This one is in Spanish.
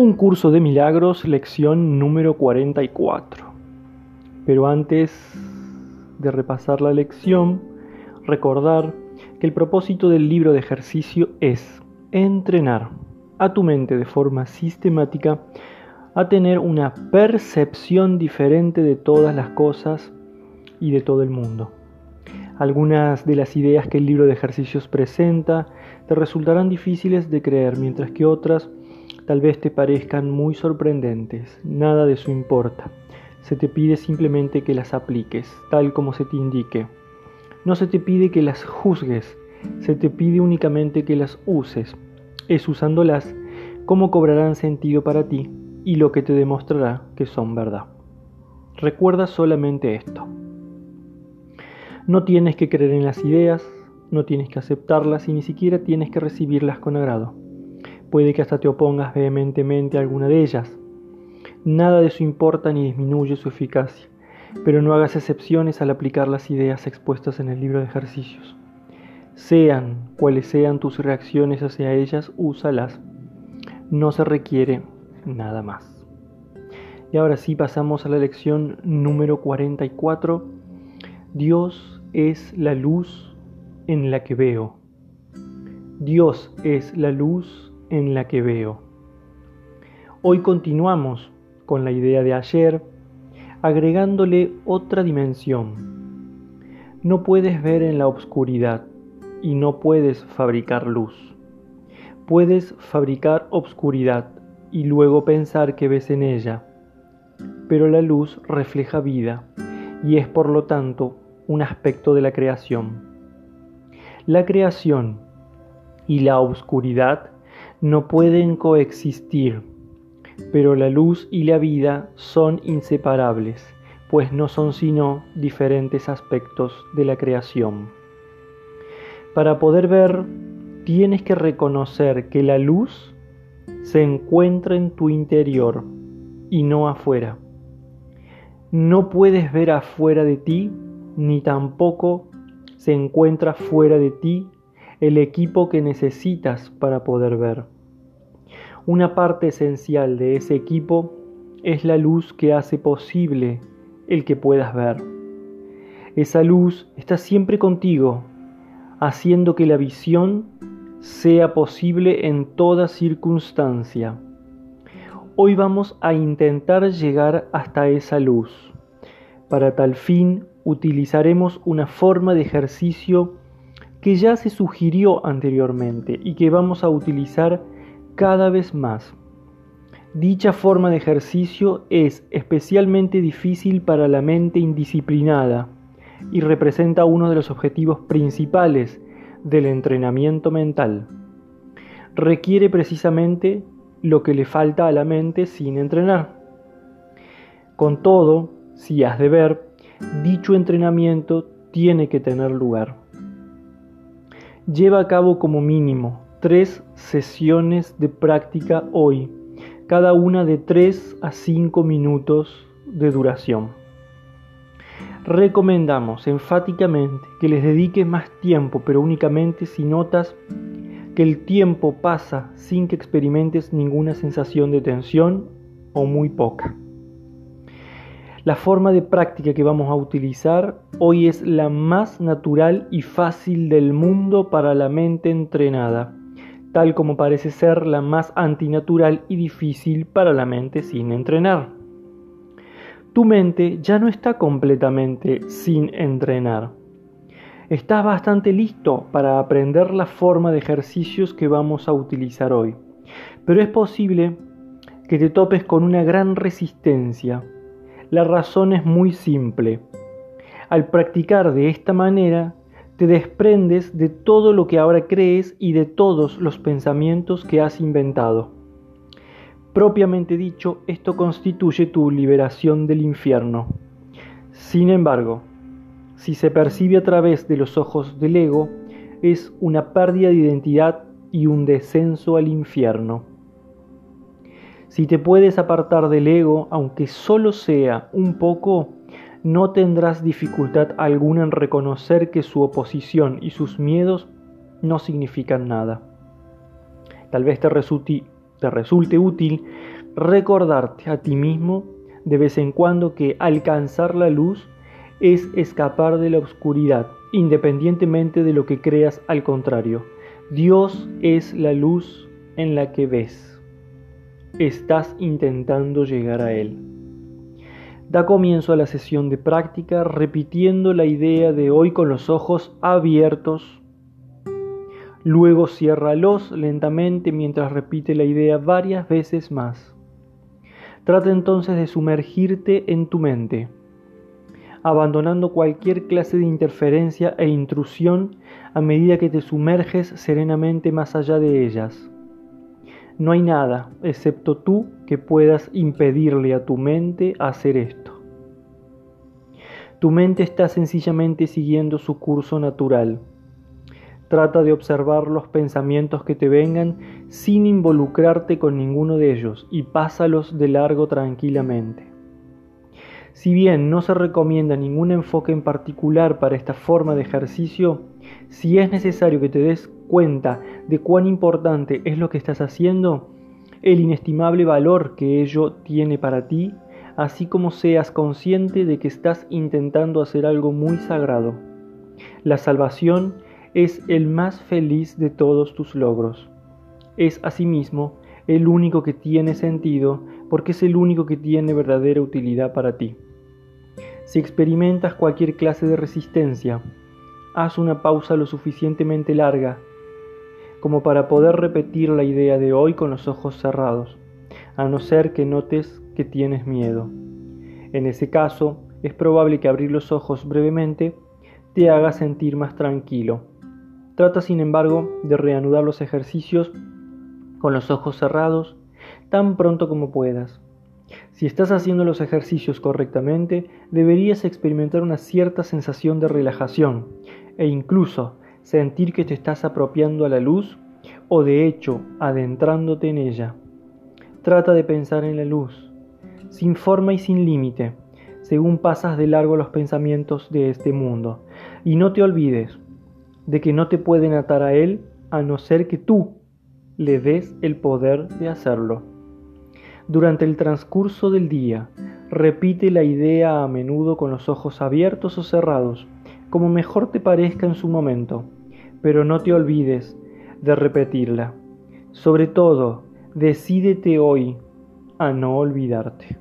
Un curso de milagros, lección número 44. Pero antes de repasar la lección, recordar que el propósito del libro de ejercicio es entrenar a tu mente de forma sistemática a tener una percepción diferente de todas las cosas y de todo el mundo. Algunas de las ideas que el libro de ejercicios presenta te resultarán difíciles de creer, mientras que otras tal vez te parezcan muy sorprendentes, nada de eso importa. Se te pide simplemente que las apliques, tal como se te indique. No se te pide que las juzgues, se te pide únicamente que las uses. Es usándolas como cobrarán sentido para ti y lo que te demostrará que son verdad. Recuerda solamente esto. No tienes que creer en las ideas, no tienes que aceptarlas y ni siquiera tienes que recibirlas con agrado. Puede que hasta te opongas vehementemente a alguna de ellas. Nada de eso importa ni disminuye su eficacia, pero no hagas excepciones al aplicar las ideas expuestas en el libro de ejercicios. Sean cuales sean tus reacciones hacia ellas, úsalas. No se requiere nada más. Y ahora sí pasamos a la lección número 44. Dios es la luz en la que veo. Dios es la luz en la que veo. Hoy continuamos con la idea de ayer, agregándole otra dimensión. No puedes ver en la oscuridad y no puedes fabricar luz. Puedes fabricar obscuridad y luego pensar que ves en ella, pero la luz refleja vida y es por lo tanto un aspecto de la creación. La creación y la oscuridad no pueden coexistir, pero la luz y la vida son inseparables, pues no son sino diferentes aspectos de la creación. Para poder ver, tienes que reconocer que la luz se encuentra en tu interior y no afuera. No puedes ver afuera de ti, ni tampoco se encuentra fuera de ti el equipo que necesitas para poder ver. Una parte esencial de ese equipo es la luz que hace posible el que puedas ver. Esa luz está siempre contigo, haciendo que la visión sea posible en toda circunstancia. Hoy vamos a intentar llegar hasta esa luz. Para tal fin utilizaremos una forma de ejercicio que ya se sugirió anteriormente y que vamos a utilizar cada vez más. Dicha forma de ejercicio es especialmente difícil para la mente indisciplinada y representa uno de los objetivos principales del entrenamiento mental. Requiere precisamente lo que le falta a la mente sin entrenar. Con todo, si has de ver, dicho entrenamiento tiene que tener lugar lleva a cabo como mínimo tres sesiones de práctica hoy, cada una de 3 a 5 minutos de duración. Recomendamos enfáticamente que les dediques más tiempo, pero únicamente si notas que el tiempo pasa sin que experimentes ninguna sensación de tensión o muy poca. La forma de práctica que vamos a utilizar hoy es la más natural y fácil del mundo para la mente entrenada, tal como parece ser la más antinatural y difícil para la mente sin entrenar. Tu mente ya no está completamente sin entrenar. Estás bastante listo para aprender la forma de ejercicios que vamos a utilizar hoy, pero es posible que te topes con una gran resistencia la razón es muy simple. Al practicar de esta manera, te desprendes de todo lo que ahora crees y de todos los pensamientos que has inventado. Propiamente dicho, esto constituye tu liberación del infierno. Sin embargo, si se percibe a través de los ojos del ego, es una pérdida de identidad y un descenso al infierno. Si te puedes apartar del ego, aunque solo sea un poco, no tendrás dificultad alguna en reconocer que su oposición y sus miedos no significan nada. Tal vez te resulte te resulte útil recordarte a ti mismo de vez en cuando que alcanzar la luz es escapar de la oscuridad, independientemente de lo que creas al contrario. Dios es la luz en la que ves. Estás intentando llegar a Él. Da comienzo a la sesión de práctica repitiendo la idea de hoy con los ojos abiertos. Luego ciérralos lentamente mientras repite la idea varias veces más. Trata entonces de sumergirte en tu mente, abandonando cualquier clase de interferencia e intrusión a medida que te sumerges serenamente más allá de ellas. No hay nada, excepto tú, que puedas impedirle a tu mente hacer esto. Tu mente está sencillamente siguiendo su curso natural. Trata de observar los pensamientos que te vengan sin involucrarte con ninguno de ellos y pásalos de largo tranquilamente. Si bien no se recomienda ningún enfoque en particular para esta forma de ejercicio, si es necesario que te des cuenta de cuán importante es lo que estás haciendo, el inestimable valor que ello tiene para ti, así como seas consciente de que estás intentando hacer algo muy sagrado. La salvación es el más feliz de todos tus logros. Es asimismo el único que tiene sentido porque es el único que tiene verdadera utilidad para ti. Si experimentas cualquier clase de resistencia, haz una pausa lo suficientemente larga como para poder repetir la idea de hoy con los ojos cerrados, a no ser que notes que tienes miedo. En ese caso, es probable que abrir los ojos brevemente te haga sentir más tranquilo. Trata, sin embargo, de reanudar los ejercicios con los ojos cerrados tan pronto como puedas. Si estás haciendo los ejercicios correctamente, deberías experimentar una cierta sensación de relajación e incluso sentir que te estás apropiando a la luz o de hecho adentrándote en ella. Trata de pensar en la luz, sin forma y sin límite, según pasas de largo los pensamientos de este mundo. Y no te olvides de que no te pueden atar a él a no ser que tú le des el poder de hacerlo. Durante el transcurso del día, repite la idea a menudo con los ojos abiertos o cerrados, como mejor te parezca en su momento, pero no te olvides de repetirla. Sobre todo, decídete hoy a no olvidarte.